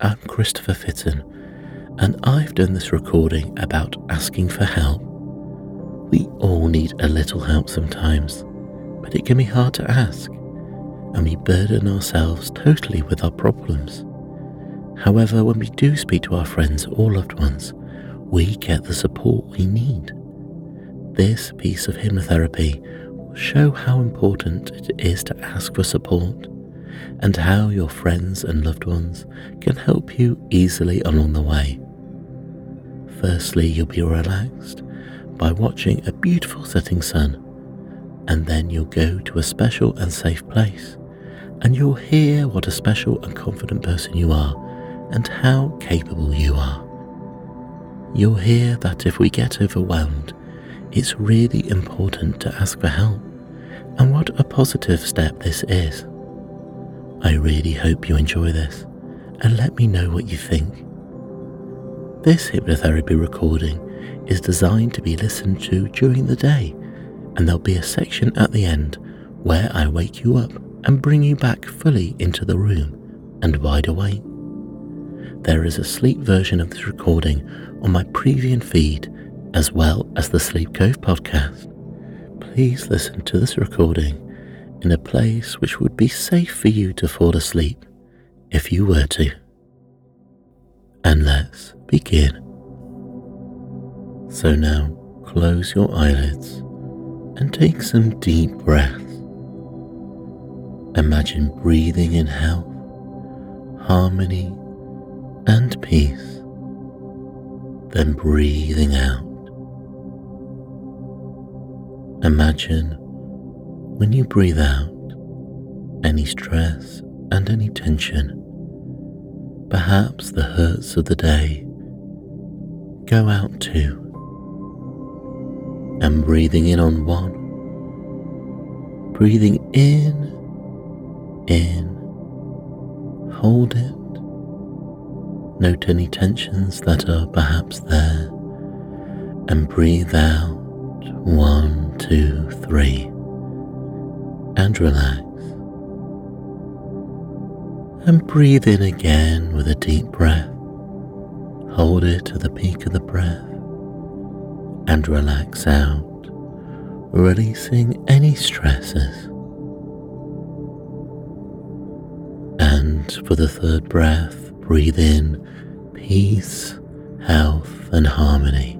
I'm Christopher Fitton, and I've done this recording about asking for help. We all need a little help sometimes, but it can be hard to ask, and we burden ourselves totally with our problems. However, when we do speak to our friends or loved ones, we get the support we need. This piece of hypnotherapy will show how important it is to ask for support and how your friends and loved ones can help you easily along the way. Firstly, you'll be relaxed by watching a beautiful setting sun, and then you'll go to a special and safe place, and you'll hear what a special and confident person you are and how capable you are. You'll hear that if we get overwhelmed, it's really important to ask for help, and what a positive step this is. I really hope you enjoy this and let me know what you think. This hypnotherapy recording is designed to be listened to during the day, and there'll be a section at the end where I wake you up and bring you back fully into the room and wide awake. There is a sleep version of this recording on my Premium feed as well as the Sleep Cove podcast. Please listen to this recording in a place which would be safe for you to fall asleep if you were to. And let's begin. So now close your eyelids and take some deep breaths. Imagine breathing in health, harmony, and peace, then breathing out. Imagine when you breathe out any stress and any tension, perhaps the hurts of the day, go out too. And breathing in on one, breathing in, in, hold it. Note any tensions that are perhaps there, and breathe out one, two, three and relax. And breathe in again with a deep breath. Hold it to the peak of the breath and relax out, releasing any stresses. And for the third breath, breathe in peace, health, and harmony.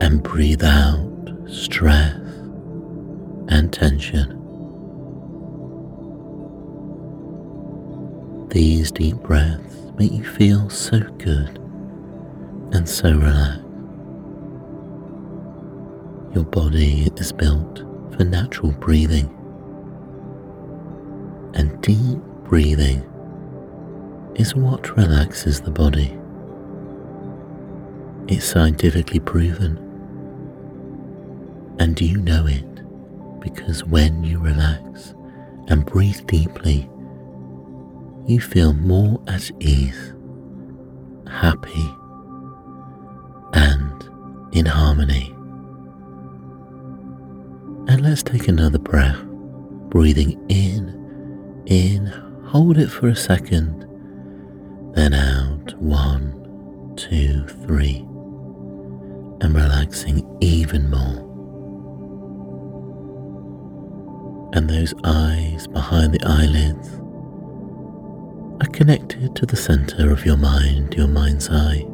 And breathe out stress and tension. These deep breaths make you feel so good and so relaxed. Your body is built for natural breathing, and deep breathing is what relaxes the body. It's scientifically proven, and you know it because when you relax and breathe deeply, you feel more at ease, happy, and in harmony. And let's take another breath, breathing in, in, hold it for a second, then out, one, two, three, and relaxing even more. And those eyes behind the eyelids are connected to the center of your mind, your mind's eye.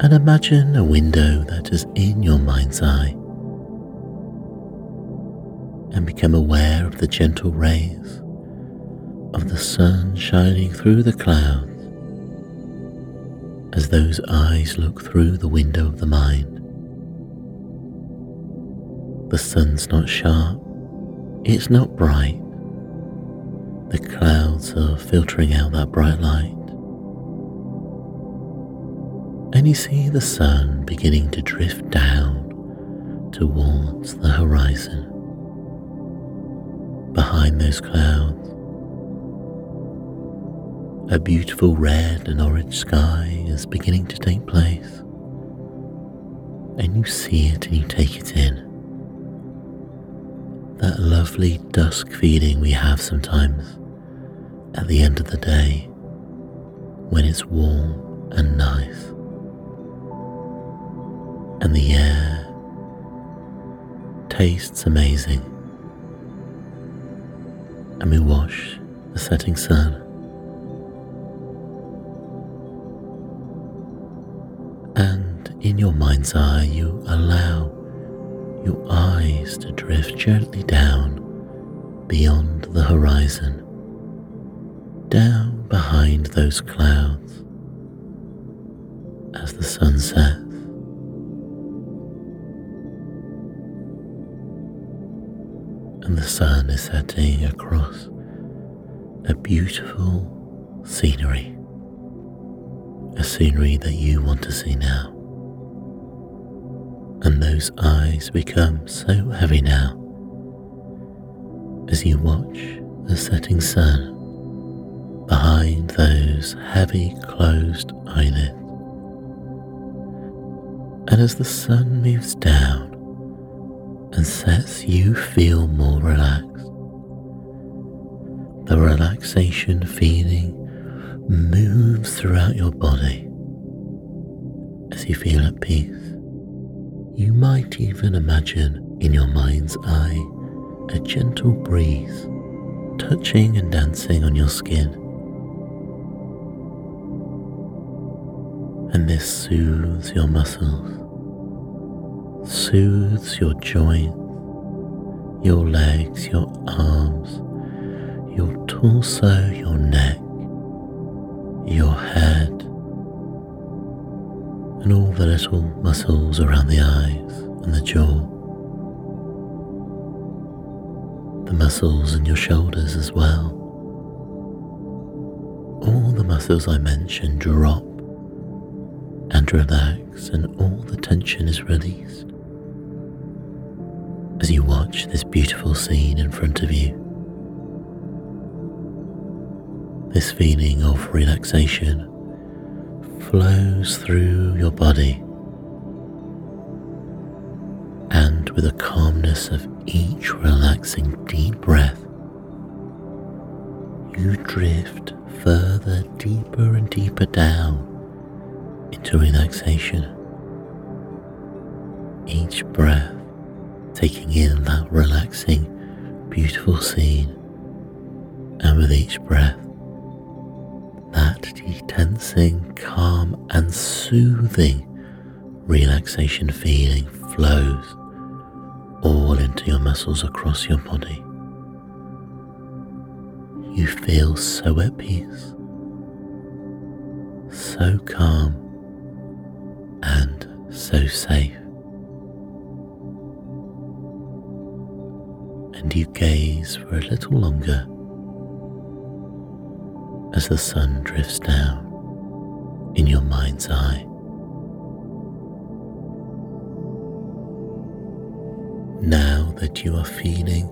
And imagine a window that is in your mind's eye. And become aware of the gentle rays of the sun shining through the clouds as those eyes look through the window of the mind. The sun's not sharp, it's not bright. The clouds are filtering out that bright light. And you see the sun beginning to drift down towards the horizon. Behind those clouds, a beautiful red and orange sky is beginning to take place. And you see it and you take it in that lovely dusk feeling we have sometimes at the end of the day when it's warm and nice and the air tastes amazing and we watch the setting sun. And in your mind's eye you allow your eyes to drift gently down beyond the horizon, down behind those clouds as the sun sets. And the sun is setting across a beautiful scenery, a scenery that you want to see now and those eyes become so heavy now as you watch the setting sun behind those heavy closed eyelids. And as the sun moves down and sets you feel more relaxed, the relaxation feeling moves throughout your body as you feel at peace. You might even imagine in your mind's eye a gentle breeze touching and dancing on your skin. And this soothes your muscles, soothes your joints, your legs, your arms, your torso, your neck, your head, and all the little muscles around the eyes and the jaw, the muscles in your shoulders as well. All the muscles I mentioned drop and relax, and all the tension is released as you watch this beautiful scene in front of you. This feeling of relaxation flows through your body, and with the calmness of each relaxing deep breath, you drift further, deeper and deeper down into relaxation. Each breath taking in that relaxing, beautiful scene, and with each breath, that detensing, calm, and soothing relaxation feeling flows all into your muscles across your body. You feel so at peace, so calm, and so safe. And you gaze for a little longer as the sun drifts down in your mind's eye. Now that you are feeling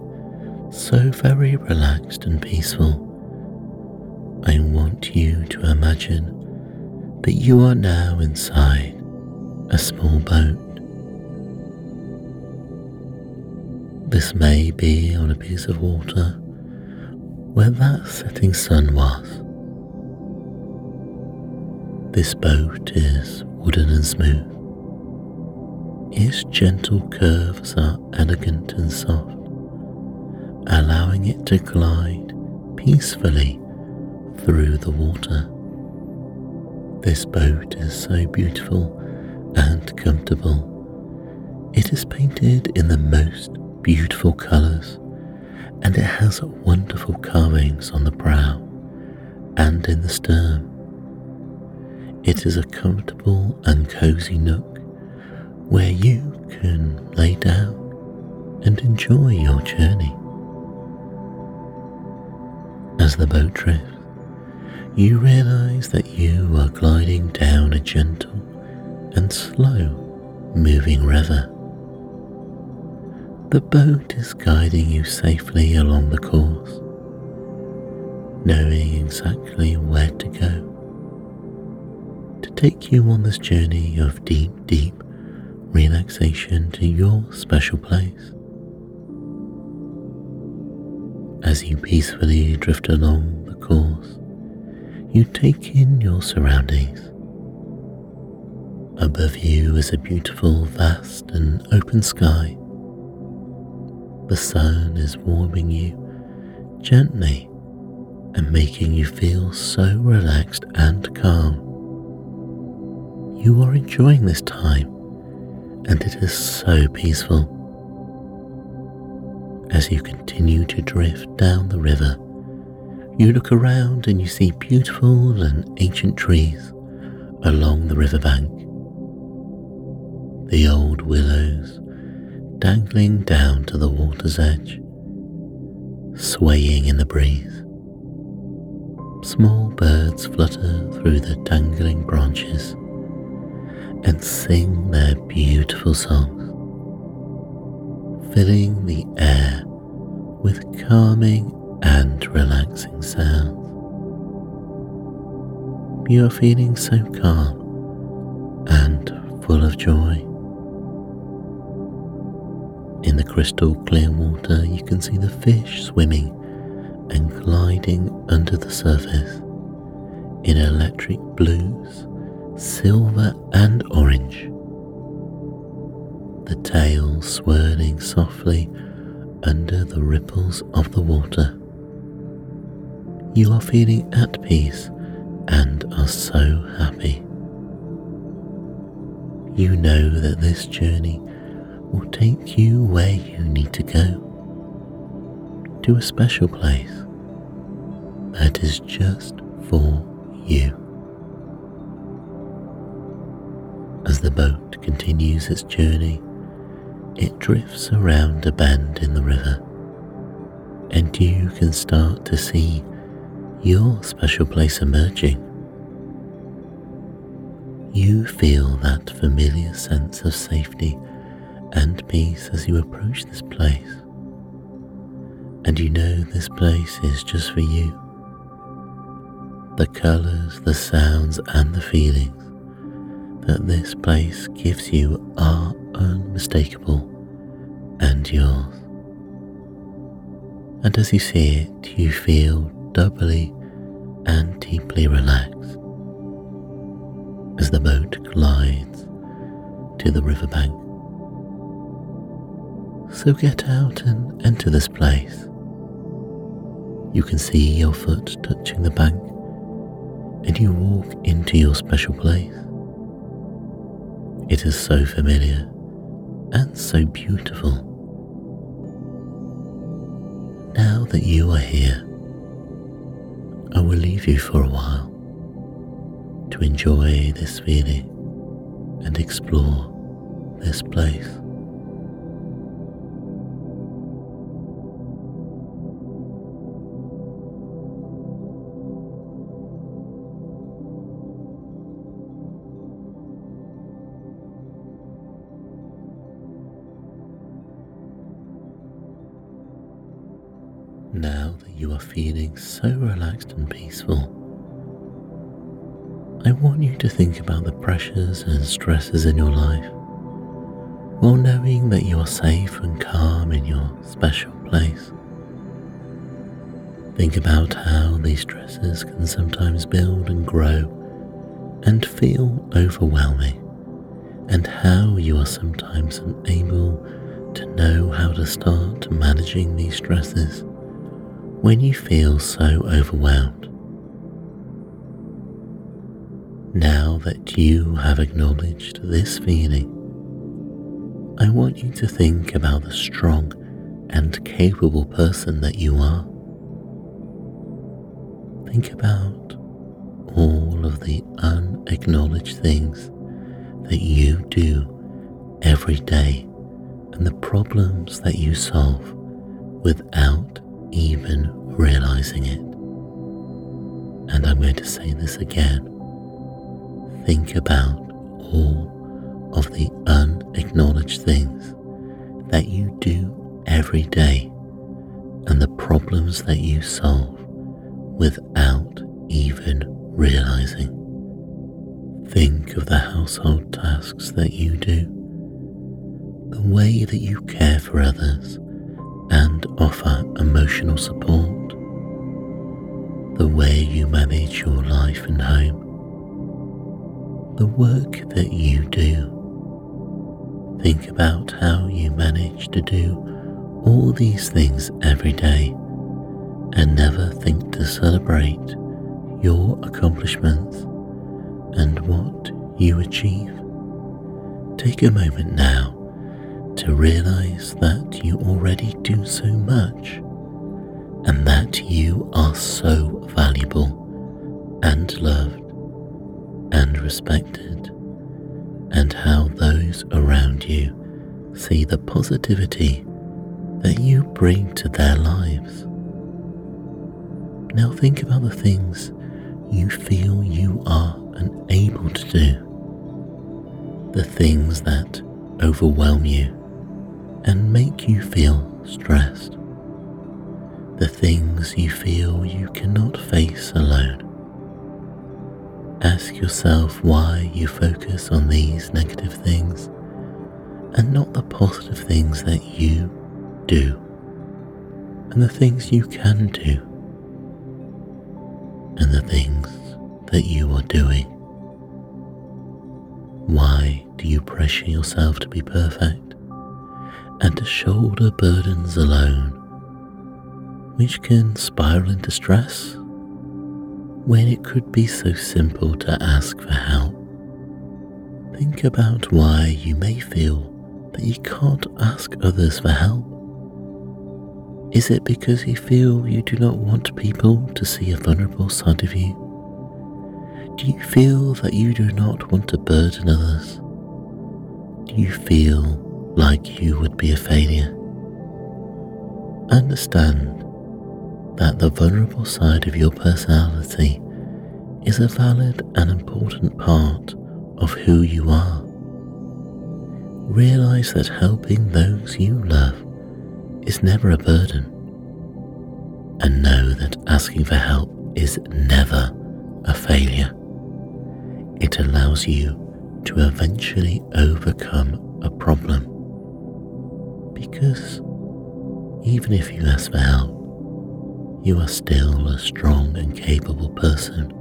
so very relaxed and peaceful, I want you to imagine that you are now inside a small boat. This may be on a piece of water where that setting sun was. This boat is wooden and smooth. Its gentle curves are elegant and soft, allowing it to glide peacefully through the water. This boat is so beautiful and comfortable. It is painted in the most beautiful colours and it has wonderful carvings on the prow and in the stern. It is a comfortable and cozy nook where you can lay down and enjoy your journey. As the boat drifts, you realize that you are gliding down a gentle and slow moving river. The boat is guiding you safely along the course, knowing exactly where to go to take you on this journey of deep, deep relaxation to your special place. As you peacefully drift along the course, you take in your surroundings. Above you is a beautiful, vast, and open sky. The sun is warming you gently and making you feel so relaxed and calm. You are enjoying this time, and it is so peaceful. As you continue to drift down the river, you look around and you see beautiful and ancient trees along the riverbank. The old willows dangling down to the water's edge, swaying in the breeze. Small birds flutter through the dangling branches and sing their beautiful songs, filling the air with calming and relaxing sounds. You are feeling so calm and full of joy. In the crystal clear water, you can see the fish swimming and gliding under the surface in electric blues, silver, and orange. The tail swirling softly under the ripples of the water. You are feeling at peace and are so happy. You know that this journey will take you where you need to go to a special place that is just for you. As the boat continues its journey, it drifts around a bend in the river, and you can start to see your special place emerging. You feel that familiar sense of safety and peace as you approach this place, and you know this place is just for you. The colours, the sounds, and the feelings that this place gives you are unmistakable and yours. And as you see it, you feel doubly and deeply relaxed as the boat glides to the riverbank. So get out and enter this place. You can see your foot touching the bank and you walk into your special place. It is so familiar and so beautiful. Now that you are here, I will leave you for a while to enjoy this feeling and explore this place. Feeling so relaxed and peaceful, I want you to think about the pressures and stresses in your life while knowing that you are safe and calm in your special place. Think about how these stresses can sometimes build and grow and feel overwhelming, and how you are sometimes unable to know how to start managing these stresses when you feel so overwhelmed. Now that you have acknowledged this feeling, I want you to think about the strong and capable person that you are. Think about all of the unacknowledged things that you do every day and the problems that you solve without even realizing it. And I'm going to say this again. Think about all of the unacknowledged things that you do every day and the problems that you solve without even realizing. Think of the household tasks that you do, the way that you care for others and offer emotional support. the way you manage your life and home, the work that you do. Think about how you manage to do all these things every day and never think to celebrate your accomplishments and what you achieve. Take a moment now to realize that you already do so much and that you are so valuable and loved and respected, and how those around you see the positivity that you bring to their lives. Now think about the things you feel you are unable to do, the things that overwhelm you and make you feel stressed, the things you feel you cannot face alone. Ask yourself why you focus on these negative things and not the positive things that you do and the things you can do and the things that you are doing. Why do you pressure yourself to be perfect and to shoulder burdens alone, which can spiral into stress when it could be so simple to ask for help? Think about why you may feel that you can't ask others for help. Is it because you feel you do not want people to see a vulnerable side of you? Do you feel that you do not want to burden others? Do you feel like you would be a failure? Understand that the vulnerable side of your personality is a valid and important part of who you are. Realize that helping those you love is never a burden, and know that asking for help is never a failure it allows you to eventually overcome a problem. Because even if you ask for help, you are still a strong and capable person.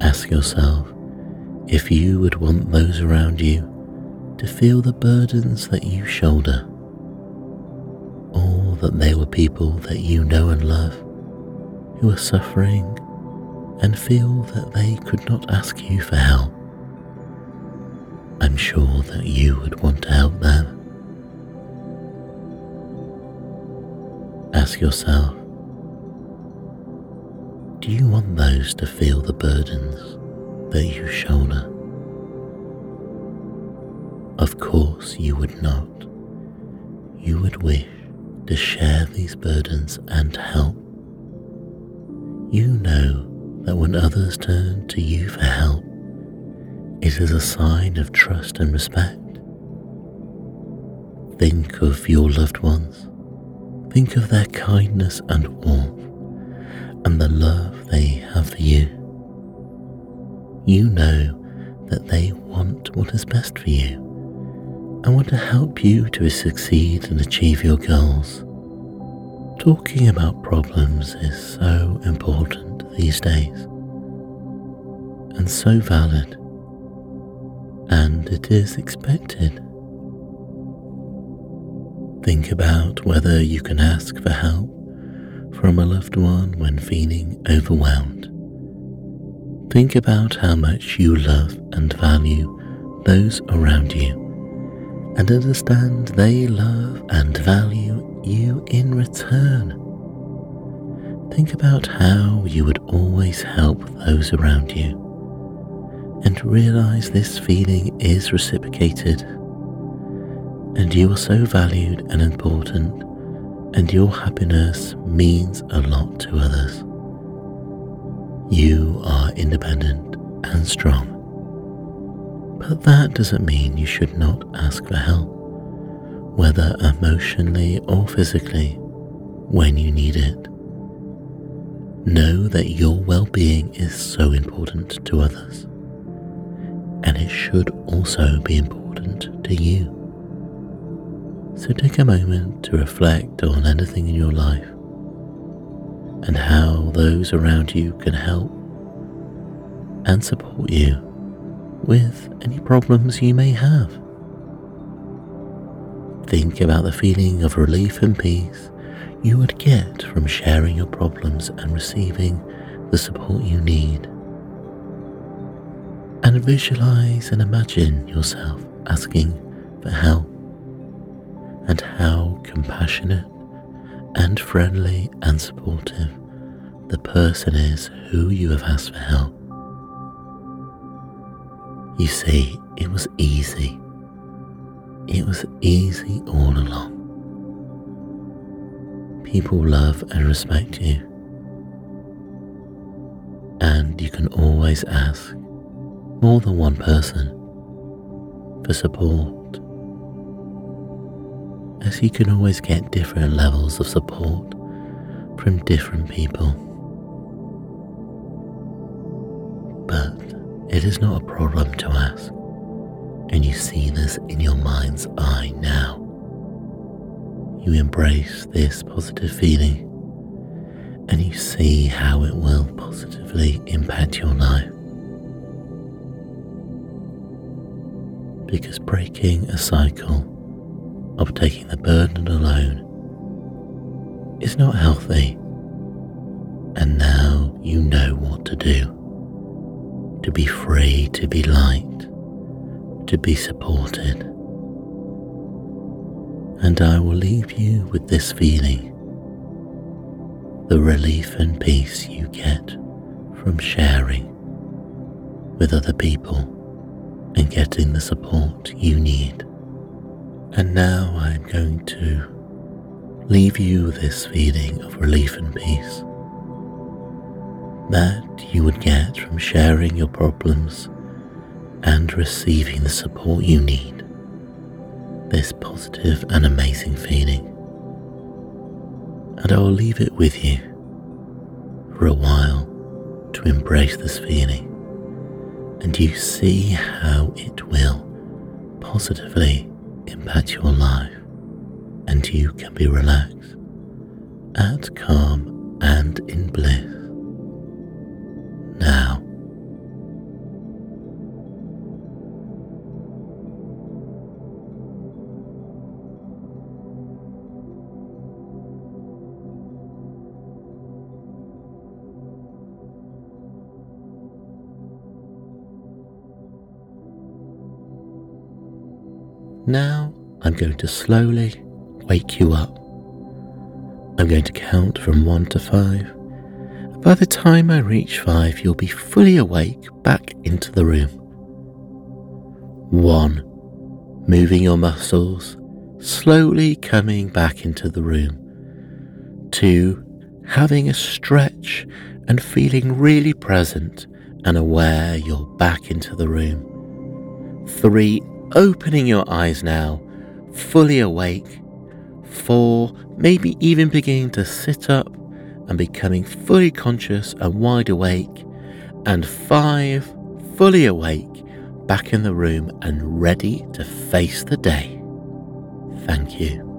Ask yourself if you would want those around you to feel the burdens that you shoulder, or that they were people that you know and love who are suffering and feel that they could not ask you for help. I'm sure that you would want to help them. Ask yourself, do you want those to feel the burdens that you shoulder? Of course you would not. You would wish to share these burdens and help. You know that when others turn to you for help, it is a sign of trust and respect. Think of your loved ones. Think of their kindness and warmth and the love they have for you. You know that they want what is best for you and want to help you to succeed and achieve your goals. Talking about problems is so important these days, and so valid, and it is expected. Think about whether you can ask for help from a loved one when feeling overwhelmed. Think about how much you love and value those around you and understand they love and value you in return. Think about how you would always help those around you and realize this feeling is reciprocated and you are so valued and important and your happiness means a lot to others. You are independent and strong. But that doesn't mean you should not ask for help, whether emotionally or physically, when you need it. Know that your well being is so important to others, and it should also be important to you. So take a moment to reflect on anything in your life and how those around you can help and support you with any problems you may have. Think about the feeling of relief and peace you would get from sharing your problems and receiving the support you need. And visualize and imagine yourself asking for help and how compassionate and friendly and supportive the person is who you have asked for help. You see, it was easy. It was easy all along. People love and respect you. And you can always ask more than one person for support, as you can always get different levels of support from different people. But it is not a problem to ask, and you see this in your mind's eye now you embrace this positive feeling and you see how it will positively impact your life. Because breaking a cycle of taking the burden alone. Is not healthy, and now you know what to do. To be free, to be light, to be supported. And I will leave you with this feeling. The relief and peace you get from sharing with other people and getting the support you need. And now I'm going to leave you this feeling of relief and peace that you would get from sharing your problems and receiving the support you need this positive and amazing feeling. And I will leave it with you for a while to embrace this feeling and you see how it will positively impact your life and you can be relaxed, at calm and in bliss. Now I'm going to slowly wake you up. I'm going to count from one to five. By the time I reach five, you'll be fully awake back into the room. One, moving your muscles, slowly coming back into the room. Two, having a stretch and feeling really present and aware you're back into the room. Three, opening your eyes now, fully awake. Four, maybe even beginning to sit up and becoming fully conscious and wide awake. And five, fully awake, back in the room and ready to face the day. Thank you.